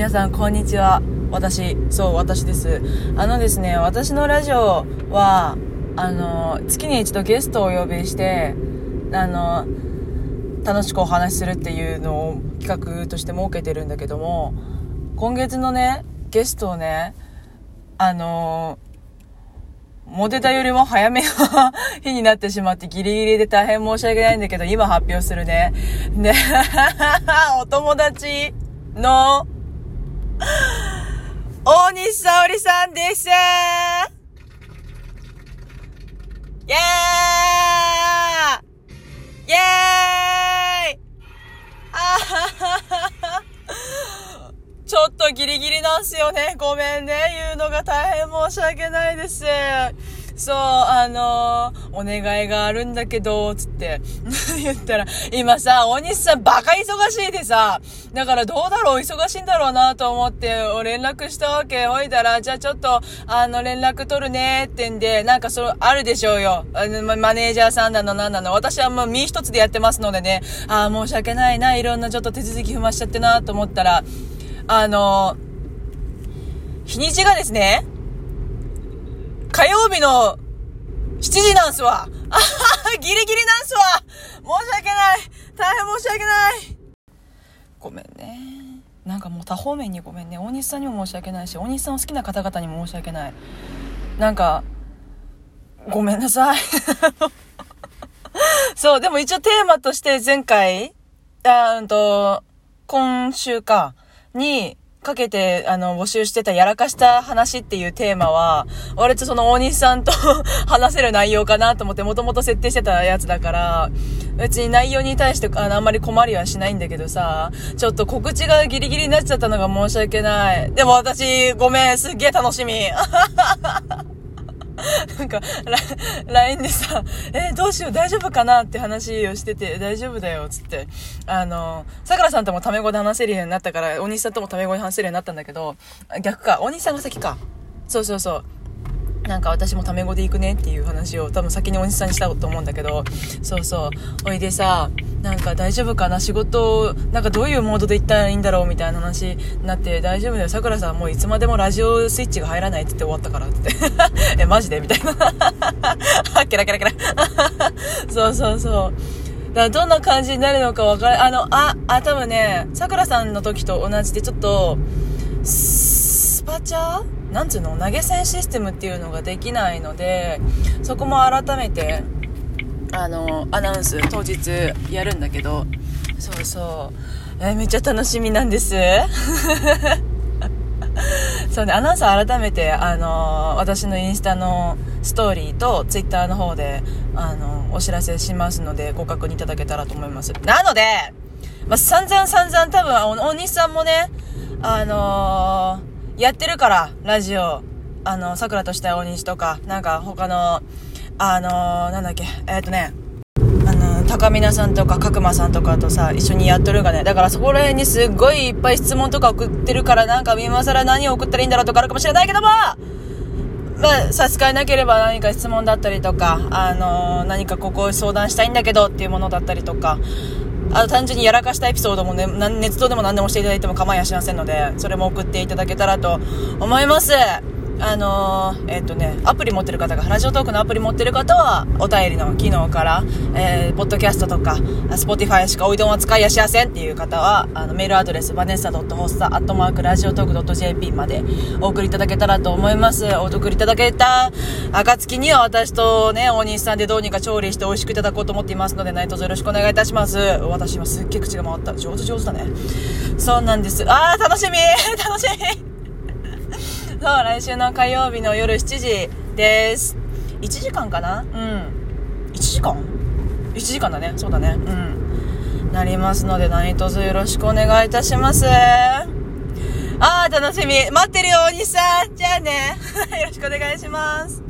皆さんこんにちは私そう私ですあのですね私のラジオはあの月に一度ゲストをお呼びしてあの楽しくお話しするっていうのを企画として設けてるんだけども今月のねゲストをねあのモテたよりも早めの日になってしまってギリギリで大変申し訳ないんだけど、今発表するね。ね、お友達の、大西沙織さんですイェーイイェーイあちょっとギリギリなんすよね。ごめんね。言うのが大変申し訳ないです。そう、あのー、お願いがあるんだけど、つって 言ったら、今さ、大西さんバカ忙しいでさ、だからどうだろう、忙しいんだろうなと思って、連絡したわけ。ほいだら、じゃあちょっと、あの、連絡取るねってんで、なんかそう、あるでしょうよ。あの、マネージャーさんなの、なんなの。私はもう身一つでやってますのでね、ああ、申し訳ないな、いろんなちょっと手続き踏ましちゃってなと思ったら、あの、日にちがですね、火曜日の7時なんすわ。あは、ギリギリなんすわ。申し訳ない。大変申し訳ない。ごめんね。なんかもう多方面にごめんね。大西さんにも申し訳ないし、大西さんを好きな方々にも申し訳ない。なんか、ごめんなさい。そう、でも一応テーマとして前回、あうんと、今週か、に、かけて、あの、募集してたやらかした話っていうテーマは、割とその大西さんと 話せる内容かなと思ってもともと設定してたやつだから、別に内容に対してあのあんまり困りはしないんだけどさ、ちょっと告知がギリギリになっちゃったのが申し訳ない。でも私、ごめん、すっげえ楽しみ。なんか、LINE でさ、えどうしよう、大丈夫かなって話をしてて、大丈夫だよ、つって。あの、桜さんともタメ語で話せるようになったから、大西さんともタメ語で話せるようになったんだけど、逆か、大西さんが先か。そうそうそう。なんか私もタメ語で行くねっていう話を多分先におじさんにしたと思うんだけど、そうそう。おいでさ、なんか大丈夫かな仕事、なんかどういうモードで行ったらいいんだろうみたいな話になって、大丈夫だよ。さくらさんもういつまでもラジオスイッチが入らないって言って終わったからって言って。え、マジでみたいな。ケラケラケラ。そうそうそう。だからどんな感じになるのかわからない。あの、あ、あ、多分ね、さくらさんの時と同じでちょっと、パチャ？ーなんつうの？投げ銭システムっていうのができないのでそこも改めてあのアナウンス当日やるんだけど。そうそう、えー、めっちゃ楽しみなんです。そうねアナウンス改めてあの私のインスタのストーリーとツイッターの方であのお知らせしますのでご確認いただけたらと思います。なので、まあ、散々散々多分大西さんもねあのーやってるから、ラジオ。あの、桜とした大西とか、なんか他の、あの、なんだっけ、えっ、ー、とね、あの、高見さんとか角間さんとかとさ、一緒にやっとるがね。だからそこら辺にすっごいいっぱい質問とか送ってるから、なんか今更何を送ったらいいんだろうとかあるかもしれないけども、まあ、差し支えなければ何か質問だったりとか、あの、何かここ相談したいんだけどっていうものだったりとか、あの、単純にやらかしたエピソードもね、熱動でも何でもしていただいても構いやしませんので、それも送っていただけたらと思います。あのー、えっ、ー、とね、アプリ持ってる方が、ラジオトークのアプリ持ってる方は、お便りの機能から、えー、ポッドキャストとか、スポティファイしかおいどんは使いやしやせんっていう方は、あの、メールアドレス、バネッサ .hossa.radiotalk.jp までお送りいただけたらと思います。お送りいただけた暁には私とね、大西さんでどうにか調理して美味しくいただこうと思っていますので、何卒よろしくお願いいたします。私はすっげえ口が回った。上手上手だね。そうなんです。あー、楽しみ 楽しみそう、来週の火曜日の夜7時です。1時間かな？うん。1時間 ?1 時間だね。そうだね。うん。なりますので、何卒よろしくお願いいたします。ああ、楽しみ。待ってるよ、お兄さん。じゃあね。よろしくお願いします。